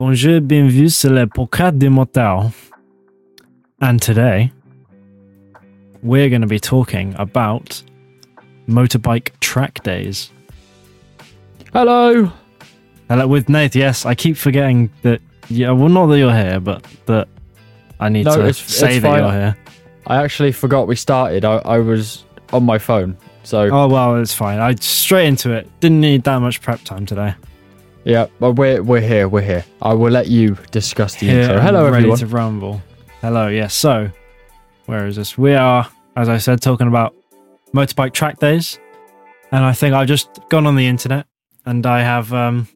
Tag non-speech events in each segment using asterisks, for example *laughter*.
Bonjour, bienvenue sur le podcast des motards. And today, we're going to be talking about motorbike track days. Hello. Hello, with Nate, yes, I keep forgetting that, yeah, well, not that you're here, but that I need No, to it's- say it's that fine. you're here. I actually forgot we started. I, I was on my phone. So, Oh, well, it's fine. I straight into it. Didn't need that much prep time today. Yeah, but we're, we're here. We're here. I will let you discuss the Here intro. and Hello, ready everyone. to rumble. Hello, yes. So, where is this? We are, as I said, talking about motorbike track days, and I think I've just gone on the internet and I have um,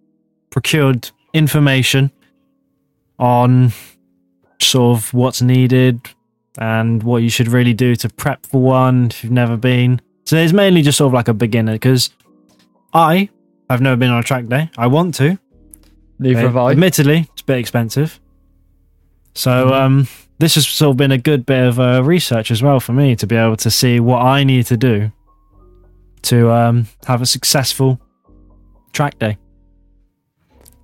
procured information on sort of what's needed and what you should really do to prep for one if you've never been. So it's mainly just sort of like a beginner because I have never been on a track day. I want to, Neither have I. Admittedly, it's a bit expensive. So Mhm. um, this has sort of been a good bit of uh, research as well for me to be able to see what I need to do to um, have a successful track day.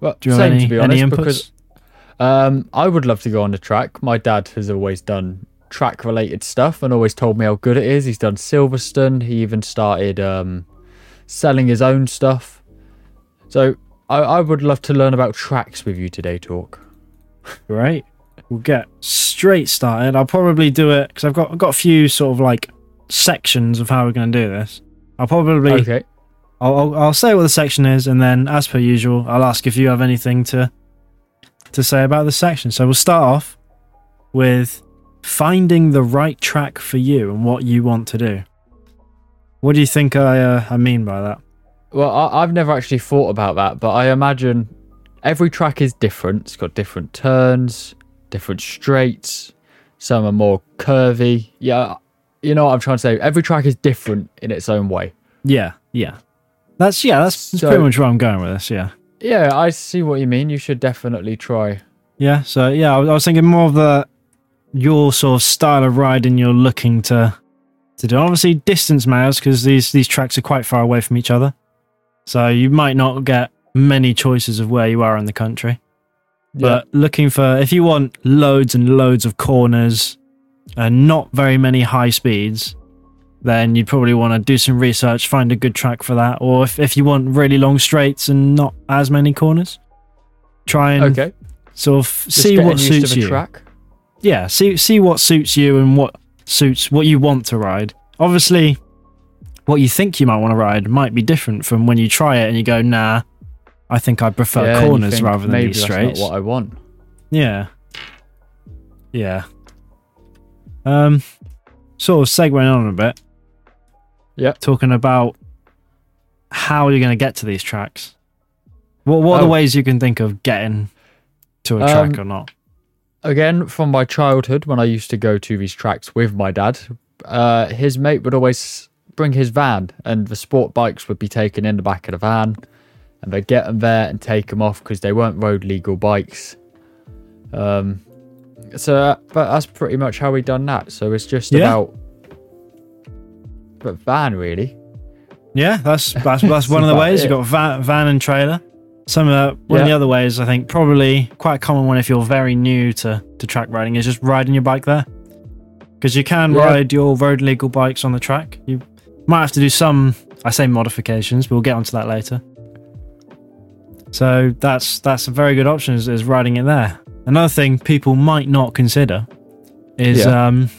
Well, Do you same any, to be any honest, inputs? because um, I would love to go on the track. My dad has always done track related stuff and always told me how good it is. He's done Silverstone. He even started um, selling his own stuff. So I, I would love to learn about tracks with you today, Talk. *laughs* Great. We'll get straight started. I'll probably do it because I've got I've got a few sort of like sections of how we're going to do this. I'll probably Okay. I'll, I'll I'll say what the section is, and then as per usual, I'll ask if you have anything to to say about the section. So we'll start off with finding the right track for you and what you want to do. What do you think I uh, I mean by that? Well, I, I've never actually thought about that, but I imagine every track is different. It's got different turns, different straights. Some are more curvy. Yeah, you know what I'm trying to say. Every track is different in its own way. Yeah, yeah. That's yeah. That's, that's So- pretty much where I'm going with this. Yeah, Yeah, I see what you mean. You should definitely try. yeah. So yeah, I was, I was thinking more of the your sort of style of riding you're looking to to do. Obviously, distance matters because these these tracks are quite far away from each other, so you might not get many choices of where you are in the country. But looking for if you want loads and loads of corners and not very many high speeds, then you'd probably want to do some research, find a good track for that. Or if, if you want really long straights and not as many corners, try and okay. sort of Just see what suits you. track. Yeah, see see what suits you and what suits what you want to ride. Obviously, what you think you might want to ride might be different from when you try it and you go, "Nah, I think I prefer Yeah, corners think, rather than maybe these that's straights." what I want. Yeah. Yeah. Um sort of segueing on a bit. Yeah. Talking about how you're gonna get to these tracks. What what are the Oh. ways you can think of getting to a track Um, or not? Again, from my childhood, when I used to go to these tracks with my dad, uh, his mate would always bring his van, and the sport bikes would be taken in the back of the van, and they'd get them there and take them off because they weren't road legal bikes. Um, so, uh, but that's pretty much how we done that. So it's just Yeah. about, but van really. Yeah, that's that's, that's *laughs* one of the ways. You've got van, van and trailer. Some of the, one of the other ways I think probably quite a common one if you're very new to, to track riding is just riding your bike there. Because you can Yeah. ride your road legal bikes on the track. You might have to do some I say modifications, but we'll get onto that later. So that's that's a very good option is, is riding it there. Another thing people might not consider is Yeah. um,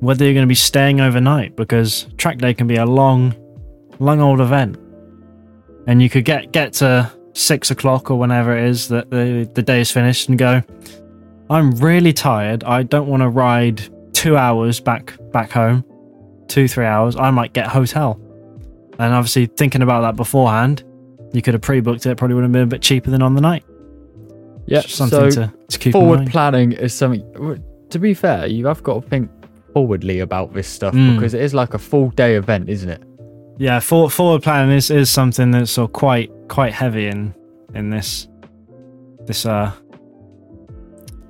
whether you're going to be staying overnight because track day can be a long, long old event, and you could get get to six o'clock or whenever it is that the the day is finished and go. I'm really tired. I don't want to ride two hours back back home, two three hours. I might get a hotel, and obviously thinking about that beforehand, you could have pre-booked it. Probably would have been a bit cheaper than on the night. Yeah. Something so to, to keep forward planning is something. To be fair, you have got to think forwardly about this stuff Mm. because it is like a full day event, isn't it? yeah, for, forward planning is, is something that's sort of quite quite heavy in in this this uh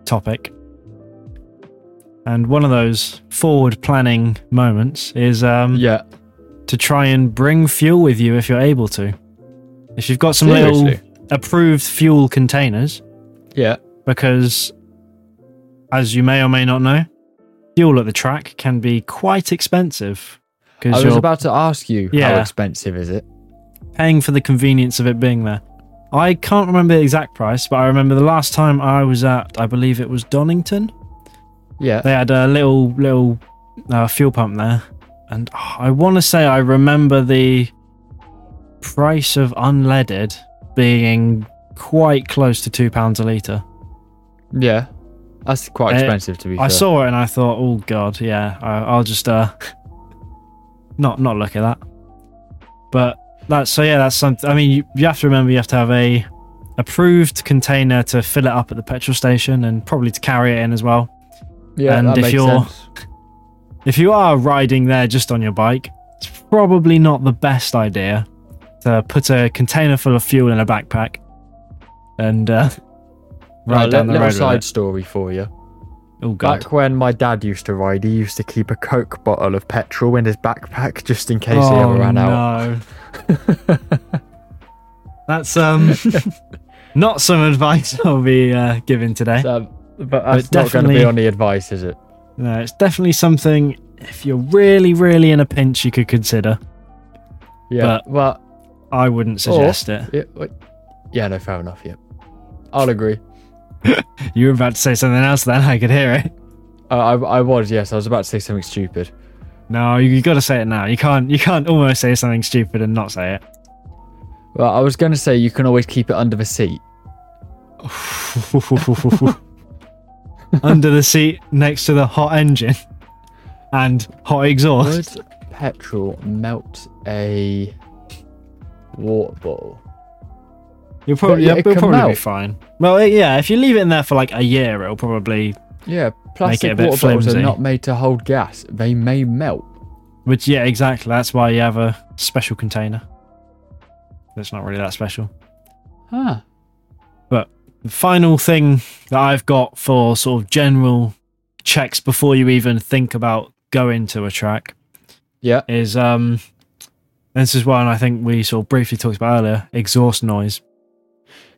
topic. And one of those forward planning moments is um Yeah. to try and bring fuel with you if you're able to. If you've got some Seriously? little approved fuel containers, Yeah. because, as you may or may not know, fuel at the track can be quite expensive I was about to ask you how Yeah. expensive is it? paying for the convenience of it being there. I can't remember the exact price, but I remember the last time I was at, I believe it was Donington. Yeah. They had a little little uh, fuel pump there, and oh, I want to say I remember the price of unleaded being quite close to two pounds a liter. Yeah. That's quite Uh, expensive to be I fair. saw it and I thought, oh god, yeah, I, I'll just uh, *laughs* not not look at that. But that's so yeah, that's something. I mean, you, you have to remember you have to have a approved container to fill it up at the petrol station and probably to carry it in as well. Yeah, and that if makes you're- sense. *laughs* If you are riding there just on your bike, it's probably not the best idea to put a container full of fuel in a backpack and uh, *laughs* Right, ride down the little road with side it. story for you. Oh god! Back when my dad used to ride, he used to keep a Coke bottle of petrol in his backpack just in case he oh, ever ran out. no. *laughs* That's um not some advice I'll be uh, giving today. So, but that's not going to be on the advice, is it? No, it's definitely something. If you're really, really in a pinch, you could consider. Yeah. But- well, I wouldn't suggest it. yeah, yeah, no, fair enough. Yeah, I'll agree. *laughs* You were about to say something else. Then I could hear it. Uh, I, I was, yes, I was about to say something stupid. No, you, you got to say it now. You can't. You can't almost say something stupid and not say it. Well, I was going to say you can always keep it under the seat. *laughs* Under the seat, next to the hot engine and hot exhaust. Would petrol melt a water bottle? You'll probably, yeah, yeah, it you'll can probably be fine. Well, yeah, if you leave it in there for like a year, it'll probably. Yeah, plastic a bit water bottles are not made to hold gas. They may melt. Which, yeah, exactly. That's why you have a special container. That's not really that special. Huh. The final thing that I've got for sort of general checks before you even think about going to a track Yeah. is um this is one I think we sort of briefly talked about earlier, exhaust noise.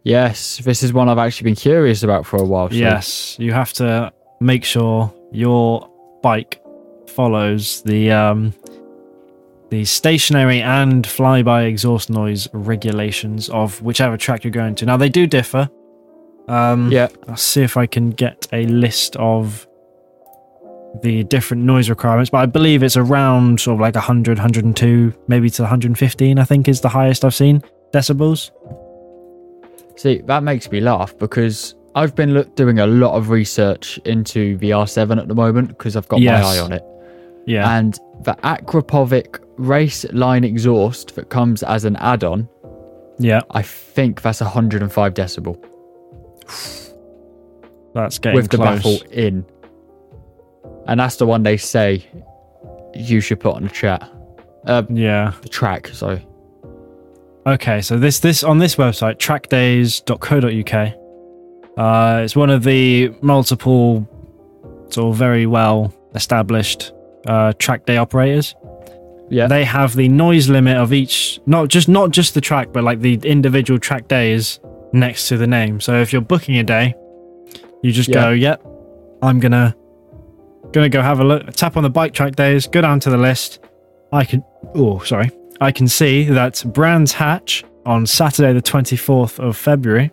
Yes, this is one I've actually been curious about for a while. So. Yes, you have to make sure your bike follows the um the stationary and flyby exhaust noise regulations of whichever track you're going to. Now they do differ. Um Yeah. I'll see if I can get a list of the different noise requirements, but I believe it's around sort of like 100, 102, maybe to 115, I think is the highest I've seen decibels. See, that makes me laugh because I've been look- doing a lot of research into the R7 at the moment because I've got Yes. my eye on it. Yeah. And the Akrapovic race line exhaust that comes as an add on, yeah. I think that's 105 decibel That's getting with the close. baffle in. And that's the one they say you should put on the chat. Uh, Yeah. the track, sorry. Okay, so this this on this website, trackdays.co.uk. Uh, it's one of the multiple, sort of very well established uh, track day operators. Yeah. They have the noise limit of each, not just not just the track, but like the individual track days next to the name. So if you're booking a day, you just Yeah. go, "Yep, I'm gonna gonna go have a look." Tap on the bike track days, go down to the list. I can, oh sorry, I can see that Brands Hatch on Saturday the 24th of February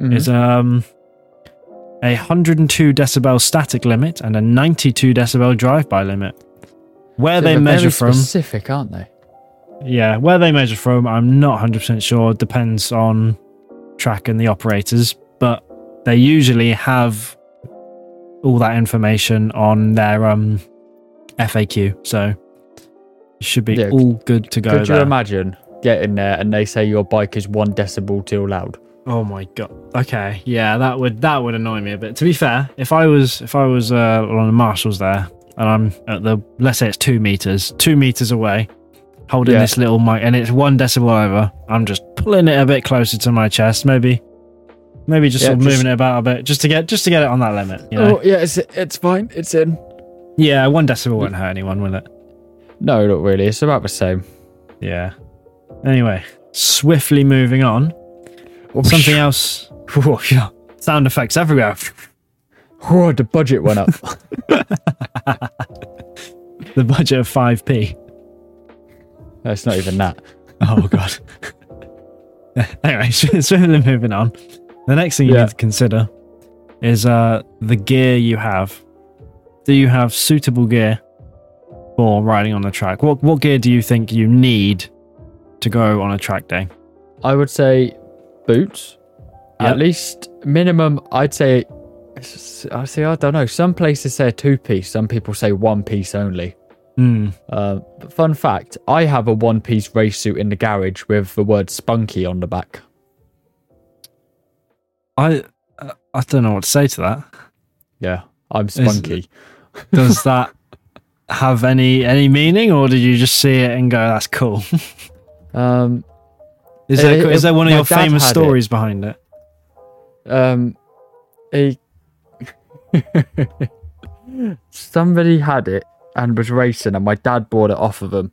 Mhm. is um a 102 decibel static limit and a 92 decibel drive-by limit. Where So they measure very from, specific, aren't they? yeah, where they measure from, I'm not 100% sure. Depends on track and the operators, but they usually have all that information on their um FAQ, so it should be Yeah, all good to go Could you there. imagine getting there and they say your bike is one decibel too loud? Oh my god. Okay, yeah, that would that would annoy me a bit. To be fair, if I was if I was uh, on the marshals there and I'm at the let's say it's two meters, two meters away, holding Yeah. this little mic, and it's one decibel over, I'm just pulling it a bit closer to my chest, maybe, maybe just Yeah, sort of just- moving it about a bit, just to get just to get it on that limit. You oh, know? Oh yeah, it's it's fine. It's in. Yeah, one decibel won't hurt anyone, will it? No, not really. It's about the same. Yeah. Anyway, swiftly moving on. Oh, Something else. *laughs* Oh, sound effects everywhere. *laughs* Oh, the budget went up. *laughs* the budget of 5p. No, it's not even that. *laughs* Oh, God. *laughs* anyway, *laughs* swiftly moving on. The next thing you Yeah. need to consider is uh, the gear you have. Do you have suitable gear for riding on the track? What what gear do you think you need to go on a track day? I would say boots. Yep. At least minimum, I'd say. I say I don't know. Some places say two piece. Some people say one piece only. Hmm. Uh, fun fact: I have a one piece race suit in the garage with the word "spunky" on the back. I uh, I don't know what to say to that. Yeah, I'm spunky. Does *laughs* that have any any meaning, or did you just see it and go, "That's cool"? *laughs* Um, Is there it- is there one of your famous had it. stories behind it? um, a *laughs* somebody had it and was racing, and my dad bought it off of him.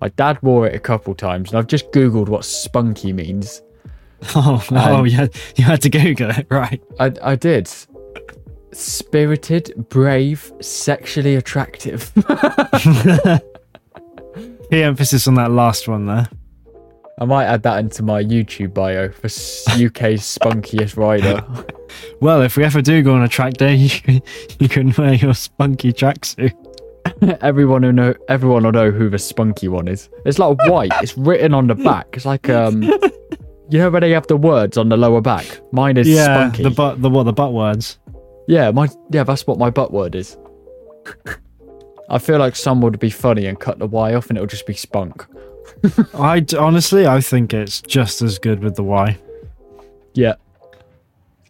My dad wore it a couple times, and I've just googled what spunky means. *laughs* Oh, oh, yeah, you had to Google it, right? I I did. Spirited, brave, sexually attractive. *laughs* Key emphasis on that last one there. I might add that into my YouTube bio for UK's spunkiest rider. *laughs* Well, if we ever do go on a track day, you you can wear your spunky tracksuit. *laughs* everyone who know, everyone will know who the spunky one is. It's like white. It's written on the back. It's like um, *laughs* you know where they have the words on the lower back. Mine is Yeah, spunky. the butt, the what, the butt words. yeah, my yeah, that's what my butt word is. I feel like some would be funny and cut the Y off, and it'll just be spunk. *laughs* I honestly, I think it's just as good with the Y. Yeah,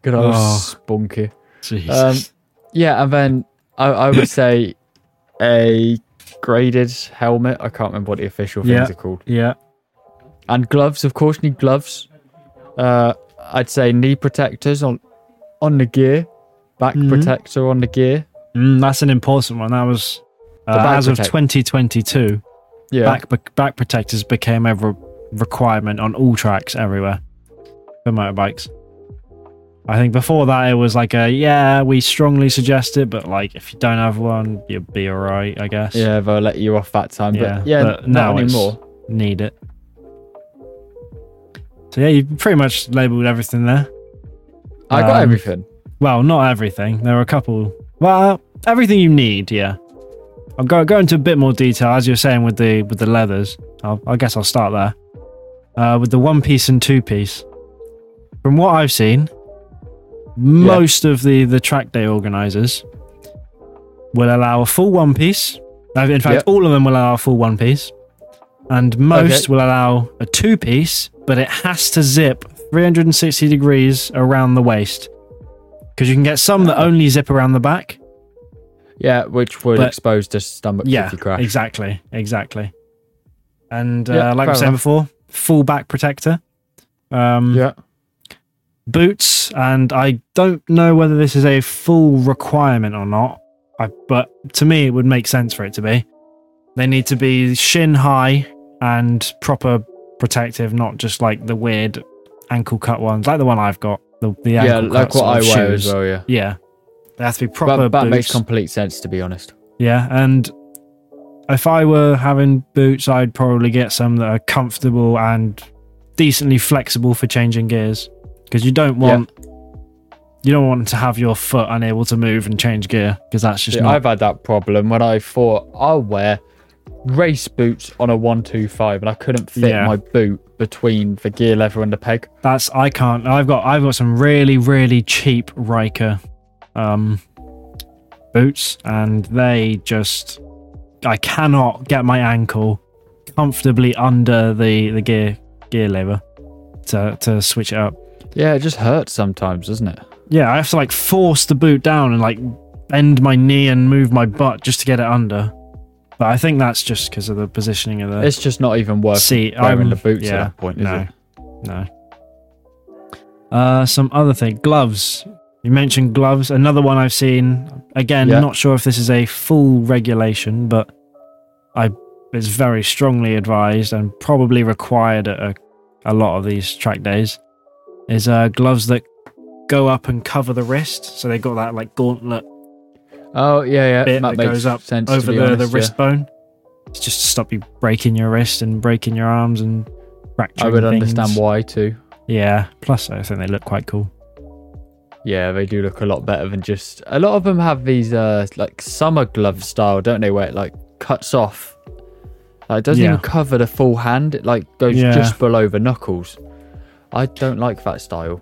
good old Oh. spunky. Jesus. Um, yeah, and then I, I would say a graded helmet. I can't remember what the official things Yeah. are called. yeah, And gloves, of course, need gloves. Uh, I'd say knee protectors on on the gear, back Mhm. protector on the gear. mm, that's an important one. That was uh, as of 2022. Yeah, Back back protectors became a re- requirement on all tracks everywhere for motorbikes. I think before that it was like a yeah, we strongly suggest it, but like if you don't have one, you'll be alright, I guess. yeah, they'll let you off that time. Yeah, but yeah, but not now it's- anymore. need it. So yeah, you pretty much labelled everything there. I got um, everything. Well, not everything. There are a couple. Well, everything you need. Yeah. I'll go go into a bit more detail as you're saying with the with the leathers. I'll, I guess I'll start there. Uh, with the one piece and two piece. From what I've seen, most of the the track day organisers will allow a full one piece. In fact, Yep. all of them will allow a full one piece, and most Okay. will allow a two piece, but it has to zip 360 degrees around the waist. Because you can get some that only zip around the back. Yeah, which would but- expose the stomach Yeah, if you crash. exactly, exactly. And uh, Yeah, like I saying before, full back protector. Um, Yeah, boots, and I don't know whether this is a full requirement or not, I, but to me, it would make sense for it to be. They need to be shin high and proper protective, not just like the weird ankle cut ones, like the one I've got. The, the yeah, like what I of wear shoes. as well. Yeah, Yeah, they have to be proper. but that makes complete sense to be honest. Yeah, and if I were having boots, I'd probably get some that are comfortable and decently flexible for changing gears. Because you don't Yeah. want you don't want to have your foot unable to move and change gear because that's just Yeah, not. I've had that problem when I thought I'll wear race boots on a one two five, and I couldn't fit Yeah. my boot between the gear lever and the peg. That's I can't. I've got I've got some really really cheap Riker um boots, and they just I cannot get my ankle comfortably under the the gear gear lever to to switch it up. Yeah, it just hurts sometimes, doesn't it? Yeah, I have to like force the boot down and like bend my knee and move my butt just to get it under. But I think that's just because of the positioning of the It's just not even worth seat. wearing I'm- the boots yeah, at that point, is no, it? No. Uh, some other thing, gloves. You mentioned gloves. Another one I've seen. Again, Yeah. not sure if this is a full regulation, but I it's very strongly advised and probably required at a, a lot of these track days. Is uh, gloves that go up and cover the wrist. So they got that like gauntlet Oh yeah, yeah. bit that that goes up sense over the, the honest, yeah. wrist bone. It's just to stop you breaking your wrist and breaking your arms and fracturing. I would things. understand why too. Yeah. Plus, I think they look quite cool. Yeah, they do look a lot better than just. A lot of them have these uh like summer glove style, don't they? Where it like cuts off. Like, it doesn't Yeah. even cover the full hand. It like goes Yeah. just below the knuckles. I don't like that style,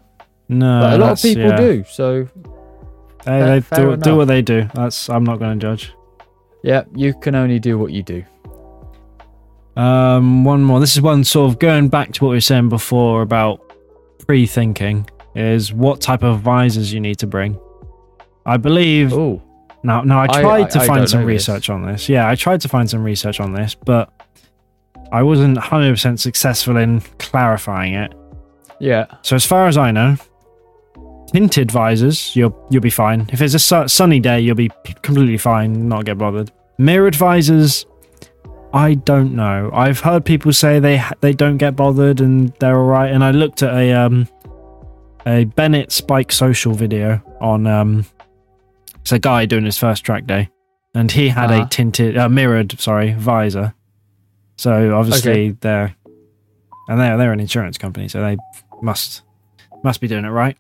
No, but a lot of people yeah. do. So they fair do, do what they do. That's I'm not going to judge. yeah, you can only do what you do. Um, one more. This is one sort of going back to what we were saying before about pre-thinking. Is what type of visors you need to bring. I believe Oh, now. Now I tried I- to I find some know this. research on this. Yeah, I tried to find some research on this, but I wasn't 100 percent successful in clarifying it. Yeah. So as far as I know, tinted visors, you'll you'll be fine. If it's a su- sunny day, you'll be completely fine, not get bothered. Mirrored visors, I don't know. I've heard people say they ha- they don't get bothered and they're all right. And I looked at a um a Bennett's Bike Social video on um it's a guy doing his first track day, and he had Uh-huh. a tinted uh, mirrored sorry visor. So obviously Okay. they're and they're they're an insurance company, so they must must be doing it right.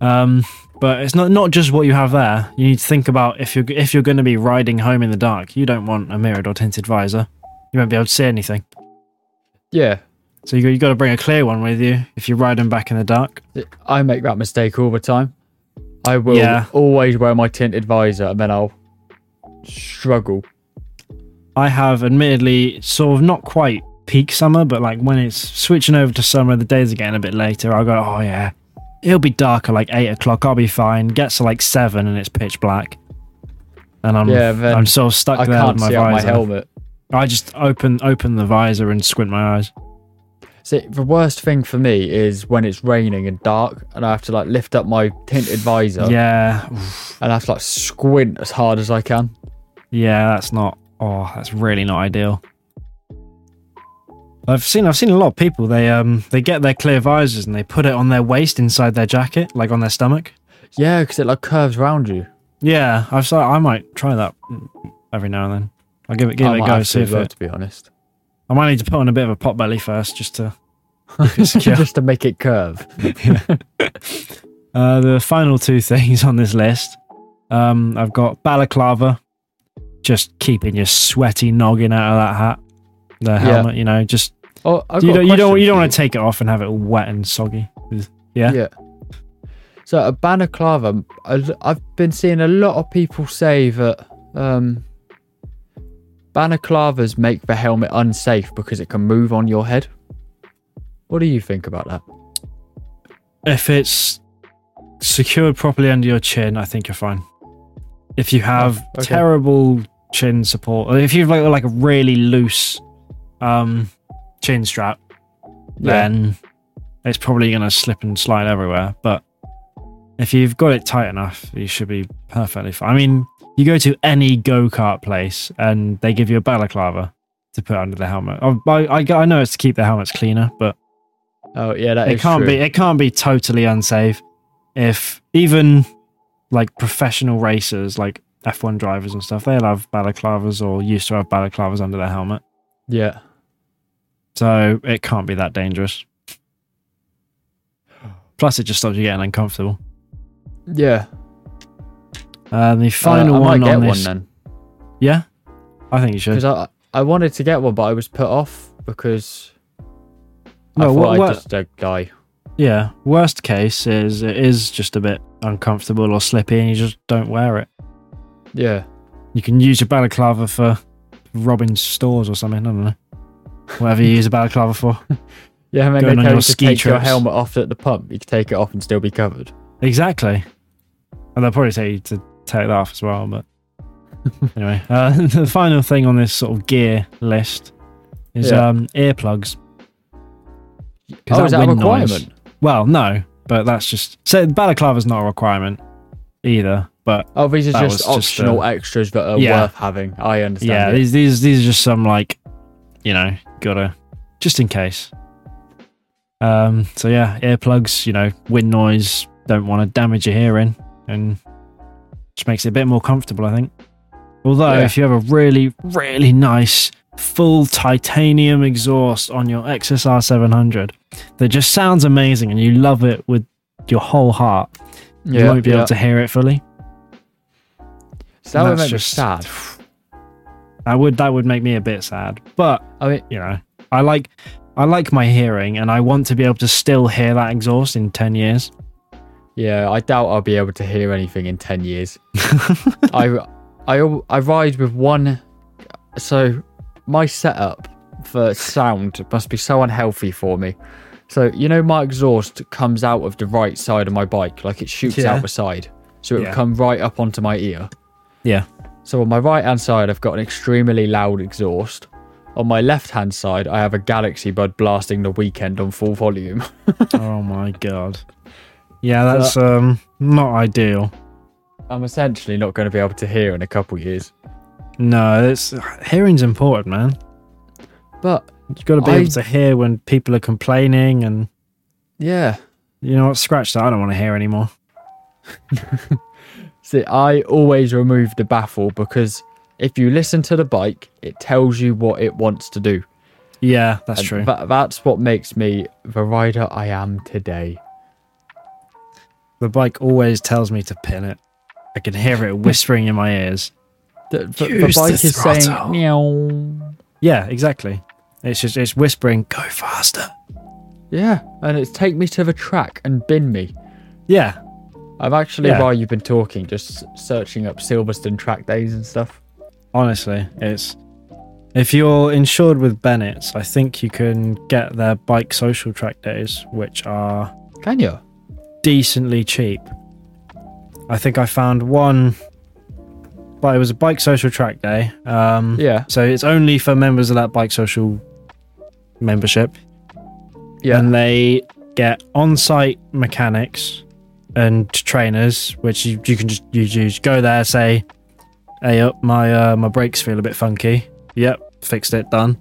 Um, but it's not not just what you have there. You need to think about if you're if you're going to be riding home in the dark. You don't want a mirrored or tinted visor. You won't be able to see anything. Yeah, So you got, you got to bring a clear one with you if you're riding back in the dark. I make that mistake all the time. I will Yeah. always wear my tinted visor, and then I'll struggle. I have admittedly sort of not quite peak summer, but like when it's switching over to summer, the days are getting a bit later. I'll go, oh yeah, it'll be dark at like eight o'clock. I'll be fine. Gets to like seven and it's pitch black, and I'm Yeah, I'm sort of stuck I there with my see my helmet. I just open open the visor and squint my eyes. See, the worst thing for me is when it's raining and dark, and I have to like lift up my tinted visor, Yeah, and I have to like squint as hard as I can. yeah, that's not. Oh, that's really not ideal. I've seen I've seen a lot of people. They um they get their clear visors and they put it on their waist inside their jacket, like on their stomach. Yeah, because it like curves around you. Yeah, I've saw, I might try that every now and then. I'll give it give I it a go. See to if well, it, to be honest, I might need to put on a bit of a pot belly first, just to *laughs* keep it secure. just to make it curve. *laughs* Uh, the final two *laughs* things on this list, um, I've got balaclava, just keeping your sweaty noggin out of that hat, the helmet. You know, just Oh, I've you got don't you don't you don't want to take it off and have it all wet and soggy. Yeah? Yeah. So a balaclava, I- I've been seeing a lot of people say that um, balaclavas make the helmet unsafe because it can move on your head. What do you think about that? If it's secured properly under your chin, I think you're fine. If you have okay. terrible chin support, or if you've like, like a really loose um, chin strap, Yeah. then it's probably going to slip and slide everywhere. But if you've got it tight enough, you should be perfectly fine. I mean, you go to any go kart place and they give you a balaclava to put under the helmet. Oh, I, I, I know it's to keep the helmets cleaner, but Oh yeah, that it can't true. be it can't be totally unsafe if even like professional racers like F1 drivers and stuff they'll have balaclavas or used to have balaclavas under their helmet Yeah. So it can't be that dangerous plus it just stops you getting uncomfortable Yeah. uh, the Uh, final I one might get on one this then yeah I think you should because I I wanted to get one, but I was put off because I No, thought what- I'd what- just a guy. yeah worst case is it is just a bit uncomfortable or slippy and you just don't wear it Yeah. You can use your balaclava for robbing stores or something. I don't know. Whatever you use a balaclava for. *laughs* Yeah, then Going on your you ski take your helmet off at the pump. You can take it off and still be covered. Exactly. And they'll probably tell you to take that off as well. But *laughs* anyway, uh, *laughs* the final thing on this sort of gear list is Yeah. um, earplugs. Oh, is that a wind noise- requirement? Well, no, but that's just so balaclava's not a requirement either. But Oh, these are just was just, optional uh, extras that are yeah. worth having. I understand. yeah, it. these these these are just some like, you know, gotta just in case. Um. So yeah, earplugs. You know, wind noise, don't want to damage your hearing and just makes it a bit more comfortable, I think. Although, Yeah. if you have a really, really nice full titanium exhaust on your XSR 700 that just sounds amazing and you love it with your whole heart, you won't be able to hear it fully. So that would that's make me just- sad. That would that would make me a bit sad. But I mean, you know, I like I like my hearing and I want to be able to still hear that exhaust in 10 years. yeah, I doubt I'll be able to hear anything in ten years. *laughs* I, I, I ride with one. So my setup for sound must be so unhealthy for me. So you know, my exhaust comes out of the right side of my bike, like it shoots Yeah. out the side, so it Yeah. would come right up onto my ear. Yeah. So on my right hand side, I've got an extremely loud exhaust. On my left hand side, I have a Galaxy Bud blasting the Weeknd on full volume. *laughs* oh my god. Yeah, that's um not ideal. I'm essentially not going to be able to hear in a couple years. No, it's hearing's important, man. But You've got to be I- able to hear when people are complaining and yeah, you know what, scratch that. I don't want to hear anymore. *laughs* see, I always remove the baffle because if you listen to the bike, it tells you what it wants to do. Yeah, that's And true. That, that's what makes me the rider I am today. the bike always tells me to pin it. I can hear it whispering in my ears. The, the, the Use the bike is saying meow. Yeah, exactly. It's just it's whispering, go faster. Yeah, and it's take me to the track and bin me. Yeah. I'm actually, Yeah. while you've been talking, just searching up Silverstone track days and stuff. Honestly, it's if you're insured with Bennett's, I think you can get their bike social track days, which are Can you? decently cheap. I think I found one but it was a bike social track day. Um Yeah. so it's only for members of that bike social membership. Yeah. And they get on-site mechanics and trainers, which you, you can just you just go there, say, "Hey, up, my uh, my brakes feel a bit funky." Yep, fixed it, done.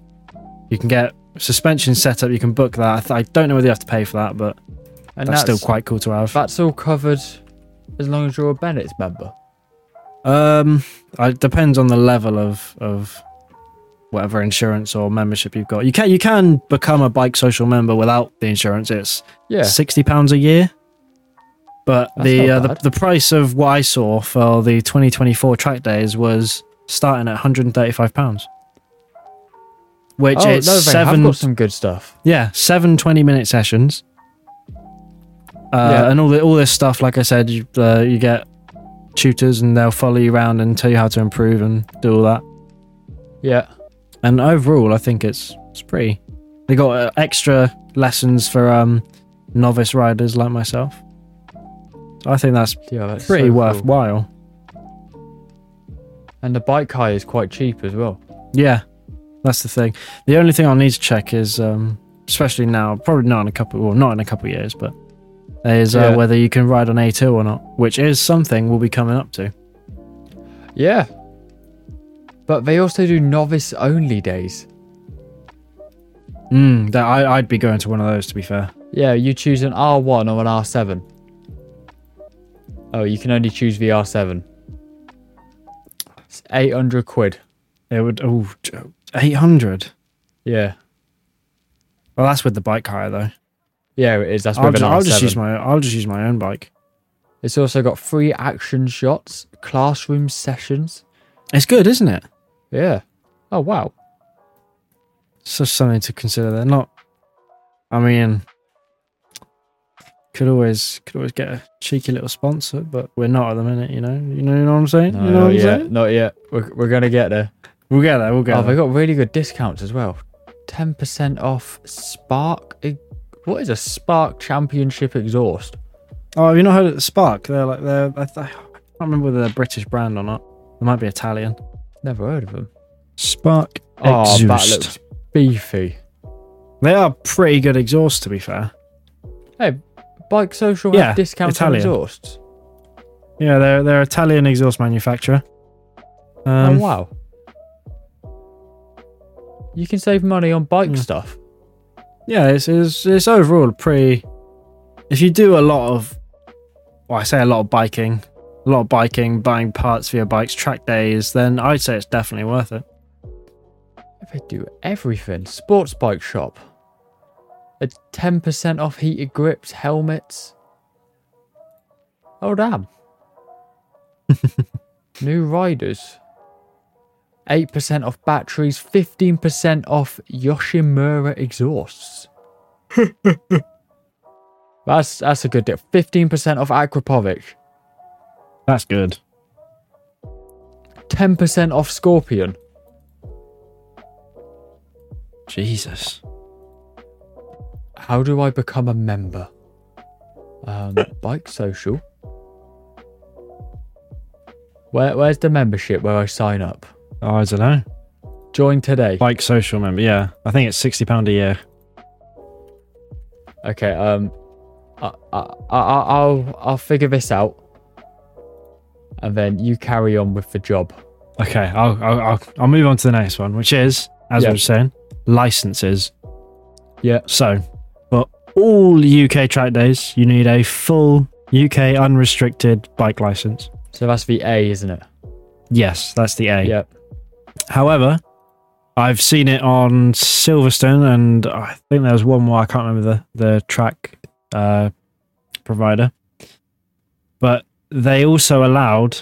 You can get suspension set up. You can book that. I, th- I don't know whether you have to pay for that, but and that's, still quite cool to have. That's all covered as long as you're a Bennett's member. Um, it depends on the level of of whatever insurance or membership you've got. You can you can become a bike social member without the insurance. It's Yeah. sixty pounds a year. But the uh, the the price of what I saw for the 2024 track days was starting at 135 pounds. Which oh, it's no, seven got some good stuff. yeah, seven 20 minute sessions. Uh, Yeah. and all the, all this stuff, like I said, you uh, you get tutors and they'll follow you around and tell you how to improve and do all that. Yeah. And overall, I think it's it's pretty. They got uh, extra lessons for um, novice riders like myself. I think that's Yeah, that's pretty so cool. worthwhile. And the bike hire is quite cheap as well. Yeah, that's the thing. The only thing I'll need to check is, um, especially now, probably not in a couple, well, not in a couple of years, but is uh, Yeah. whether you can ride on A2 or not, which is something we'll be coming up to. Yeah. But they also do novice only days. Mm, that I, I'd be going to one of those, to be fair. Yeah, you choose an R1 or an R7. Oh, you can only choose the R7. It's 800 quid. It would, oh, 800. Yeah. Well, that's with the bike hire, though. Yeah, it is. That's I'll with just, an I'll R7. just use my, I'll just use my own bike. It's also got free action shots, classroom sessions. It's good, isn't it? Yeah. Oh, wow. Just something to consider. They're not. I mean, could always could always get a cheeky little sponsor, but we're not at the minute. You know, you know, you know what I'm saying. No, you know not yet. saying. Not yet. We're, we're to get there. We'll get there. We'll get Oh, they there. got really good discounts as well. 10% off Spark. What is a Spark Championship exhaust? Oh, have you not heard of the Spark? They're like they're. I, can't remember whether they're a British brand or not. They might be Italian. Never heard of them. Spark Oh, that exhaust. looks beefy. They are pretty good exhausts, to be fair. Hey, Bike Social Yeah, have discounts on exhausts. Yeah, they're they're Italian exhaust manufacturer. Um, oh wow. You can save money on bike Hmm. stuff. yeah, it's, it's it's overall pretty. If you do a lot of well, I say a lot of biking, a lot of biking, buying parts for your bikes, track days, then I'd say it's definitely worth it. They do everything. Sports bike shop. A 10% off heated grips, helmets. Oh, damn. *laughs* New riders. 8% off batteries, 15% off Yoshimura exhausts. *laughs* that's that's a good deal. 15% off Akrapovic. That's good. 10% off Scorpion. Jesus. How do I become a member? Um, *laughs* bike social. Where where's the membership where I sign up? Oh, I don't know. Join today. Bike social member. Yeah, I think it's sixty pound a year. Okay. Um, I, I, I, I'll I'll figure this out, and then you carry on with the job. Okay, I'll I'll I'll, I'll move on to the next one, which is as. I was saying, licenses. Yeah. So, all UK track days, you need a full UK unrestricted bike license. So that's the A, isn't it? Yes, that's the A. Yep. However, I've seen it on Silverstone, and I think there was one more. I can't remember the the track uh, provider, but they also allowed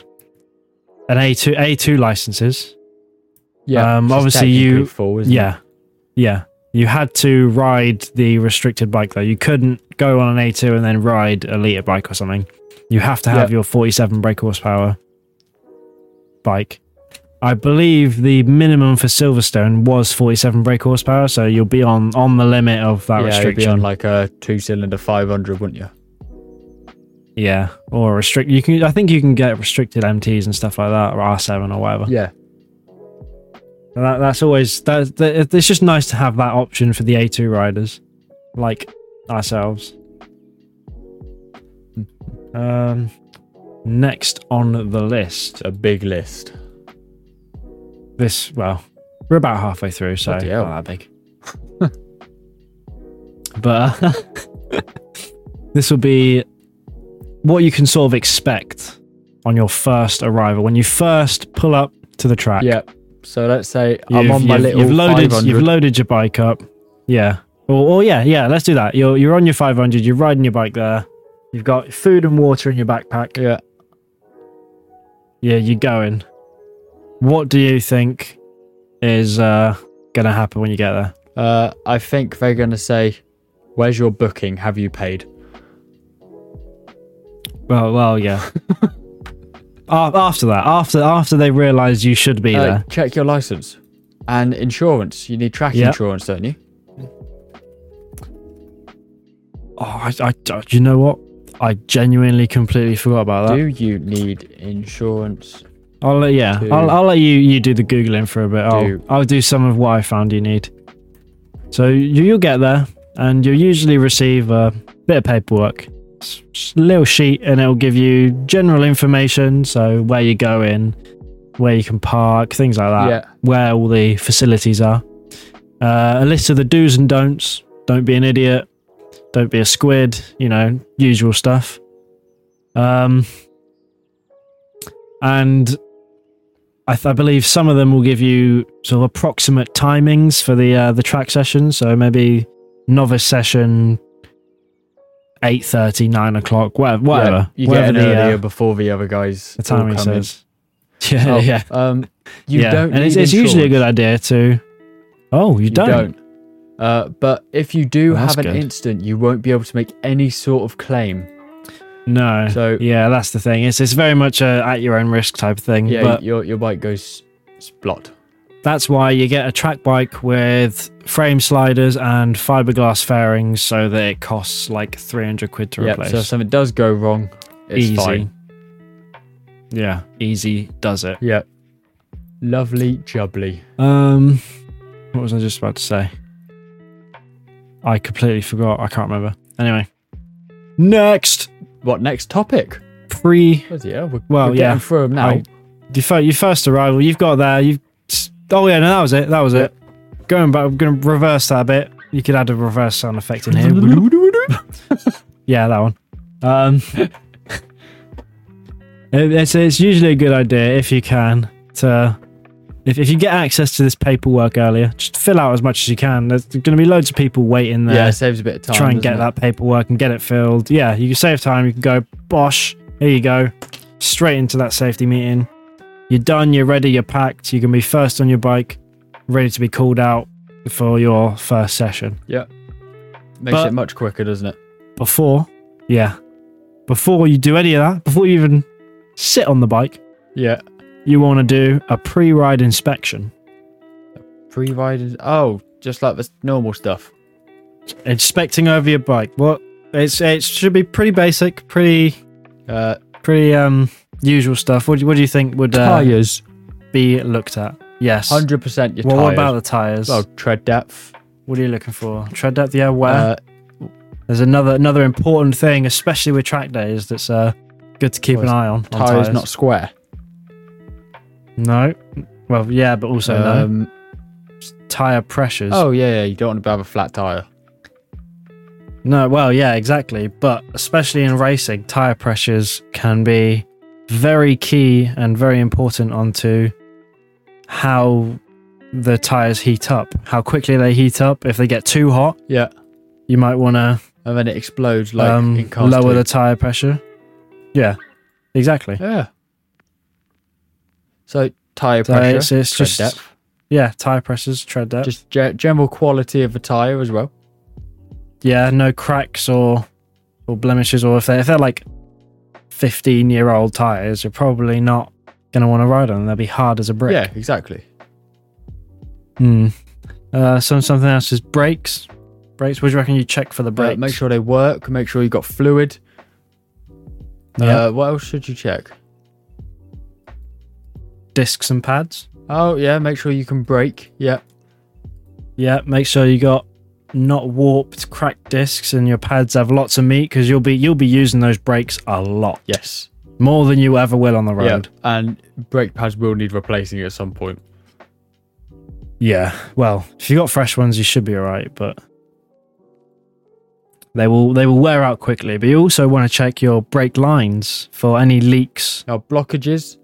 an A two A two licenses. Yeah. Um, obviously you- full, isn't it? Yeah, yeah. You had to ride the restricted bike though. You couldn't go on an A two and then ride a liter bike or something. You have to have Yeah. your forty seven brake horsepower bike. I believe the minimum for Silverstone was 47 brake horsepower, so you'll be on on the limit of that yeah, you'd be on like a two-cylinder 500, wouldn't you? yeah, or restrict. You can. I think you can get restricted MTs and stuff like that, or R7 or whatever. Yeah. That, that's always that, that. It's just nice to have that option for the A2 riders, like ourselves. Um, next on the list, a big list. this well, we're about halfway through, so not that big. *laughs* but uh, *laughs* this will be what you can sort of expect on your first arrival when you first pull up to the track. Yeah. So let's say I'm You've- on my little you've loaded 500. you've loaded your bike up yeah or, or yeah yeah let's do that you're you're on your 500 you're riding your bike there you've got food and water in your backpack yeah. yeah you're going what do you think is uh gonna happen when you get there Uh, I think they're going to say, "Where's your booking? Have you paid?" well well yeah *laughs* After that after after they realize you should be Uh, there check your license and insurance. You need track Yeah. insurance, don't you? oh I, I do you know what i genuinely completely forgot about that Do you need insurance? I'll let yeah, I'll, I'll let you you do the googling for a bit. I'll Do- I'll do some of what I found you need. So you, you'll get there, and you'll usually receive a bit of paperwork, It's just a little sheet, and it'll give you general information. So where you're going, where you can park, things like that. Yeah. Where all the facilities are. Uh, a list of the do's and don'ts. Don't be an idiot. Don't be a squid. You know, usual stuff. Um, and I, th- I believe some of them will give you sort of approximate timings for the uh, the track session. So maybe novice session, 8.30, 9 o'clock, whatever. whatever. Yeah, you Whatever get in the, uh, earlier before the other guys. the timing says. *laughs* Yeah, Oh, yeah. Um, you yeah. don't. and it's, it's usually a good idea to. Oh, you, You don't. don't. Uh, but if you do Well, have an good. incident, you won't be able to make any sort of claim. No. So yeah, that's the thing. It's it's very much a at your own risk type of thing. yeah, but your your bike goes splot. That's why you get a track bike with frame sliders and fiberglass fairings so that it costs like 300 quid to Yeah. replace. So if something does go wrong, it's easy. fine. Yeah, easy does it. Yeah. Lovely jubbly. Um, what was I just about to say? I completely forgot. I can't remember. Anyway, next What next topic? pre hell, we're, Well, we're yeah. through now. I- your, your first arrival. You've got there. You've oh yeah, no, that was it. That was it. Going back, I'm going to reverse that a bit. You could add a reverse sound effect in here. *laughs* yeah, that one. Um, *laughs* It- It's, it's usually a good idea if you can to if, if you get access to this paperwork earlier, just fill out as much as you can. There's going to be loads of people waiting there yeah, it saves a bit of time. try and doesn't get it? that paperwork and get it filled. Yeah, you can save time. You can go, bosh, here you go, straight into that safety meeting. You're done. You're ready. You're packed. You can be first on your bike, ready to be called out for your first session. Yeah. Makes but- it much quicker, doesn't it? Before, yeah, before you do any of that, before you even sit on the bike, Yeah. you want to do a pre-ride inspection. Pre-riders. Oh, just like the normal stuff. Inspecting over your bike. What? It's it should be pretty basic, pretty Uh, pretty um usual stuff. What do, you, what do you think would uh, tires. be looked at? Yes. Hundred percent. Your Well, tires. what about the tires? Oh, tread depth. What are you looking for? Tread depth, yeah. Where? Uh, There's another another important thing, especially with track days. That's uh good to keep Well, an eye on. on tires not square. No. Well, yeah, but also no. Um, Tire pressures. oh yeah, yeah. You don't want to have a flat tire. No, well, yeah, exactly. But especially in racing, tire pressures can be very key and very important onto how the tires heat up, how quickly they heat up. If they get too hot, Yeah. you might want to And then it explodes like um, in cars. lower the tire pressure. Yeah, exactly. Yeah. So tire So pressure, it's, it's tread just depth, yeah, tire pressures, tread depth. just ge- general quality of the tire as well. yeah, no cracks or or blemishes, or if they if they're like fifteen year old tires, you're probably not gonna want to ride on them. They'll be hard as a brick. Yeah, exactly. Hmm. Uh, some something else is brakes. Brakes. What do you reckon you check for the Uh, make sure they work. Make sure you got fluid. Yeah. Uh, what else should you check? discs and pads. Oh yeah, make sure you can brake. Yeah. Yeah. Make sure you got not warped, cracked discs, and your pads have lots of meat because you'll be you'll be using those brakes a lot Yes. more than you ever will on the road. Yeah. And brake pads will need replacing at some point. Yeah. Well, if you got fresh ones, you should be all right, but they will they will wear out quickly. But you also want to check your brake lines for any leaks. Now blockages.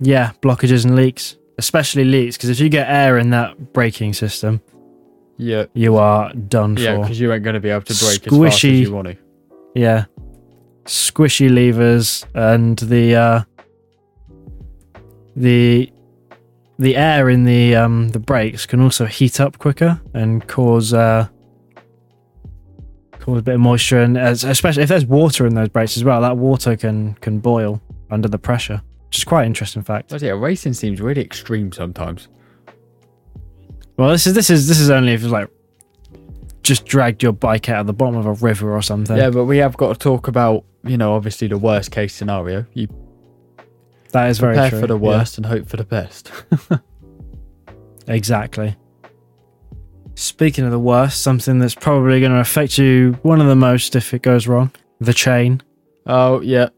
Yeah, blockages and leaks, especially leaks, because if you get air in that braking system, Yeah. you are done Yeah, for. because you ain't going to be able to brake as fast as Squishy. you want to. Yeah, squishy levers and the uh, the the air in the um, the brakes can also heat up quicker and cause uh, cause a bit of moisture and as, especially if there's water in those brakes as well, that water can can boil under the pressure, which is quite an interesting fact. But yeah, racing seems really extreme sometimes. Well, this is this is this is only if it's like just dragged your bike out of the bottom of a river or something. Yeah, but we have got to talk about, you know, obviously the worst case scenario. You that is very prepare true. for the yeah. worst and hope for the best. *laughs* Exactly. Speaking of the worst, something that's probably going to affect you one of the most if it goes wrong, the chain. oh yeah,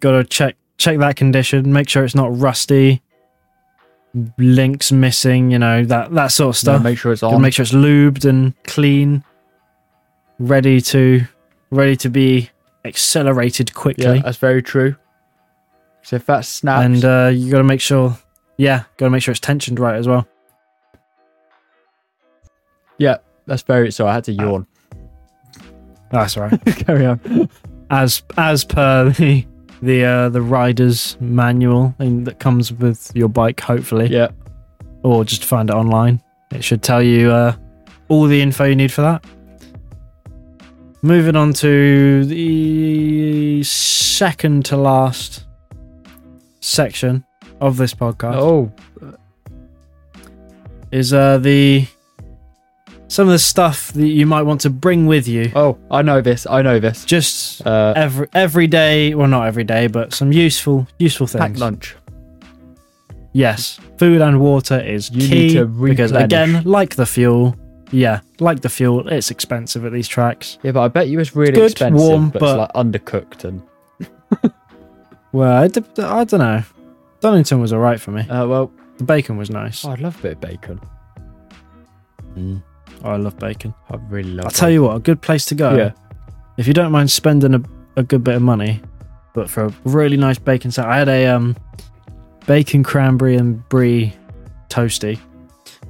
Got to check check that condition, make sure it's not rusty, links missing, you know, that that sort of stuff. make sure it's on. make sure it's lubed and clean, ready to ready to be accelerated quickly. yeah, that's very true. So if that snaps, and uh, you got to make sure, yeah, got to make sure it's tensioned right as well. yeah, that's very. Sorry, I had to yawn. That's all right. *laughs* Carry on. as as per the the uh, the rider's manual and that comes with your bike, hopefully, Yeah, or just find it online. It should tell you uh, all the info you need for that. Moving on to the second to last section of this podcast Oh, is uh, the some of the stuff that you might want to bring with you. oh, I know this. I know this. Just Uh, every every day, well, not every day, but some useful useful pack things. lunch. Yes, food and water is You key need to because again, like the fuel, yeah, like the fuel, it's expensive at these tracks. Yeah, but I bet you it's really good, expensive, warm, but, but- it's like undercooked and. *laughs* Well, I, d- I don't know. Donington was all right for me. Uh, well, The bacon was nice. oh, I'd love a bit of bacon. Oh, I love bacon. I really love. I'll tell you what, a good place to go Yeah. if you don't mind spending a, a good bit of money but for a really nice bacon sandwich, I had a um, bacon cranberry and brie toasty.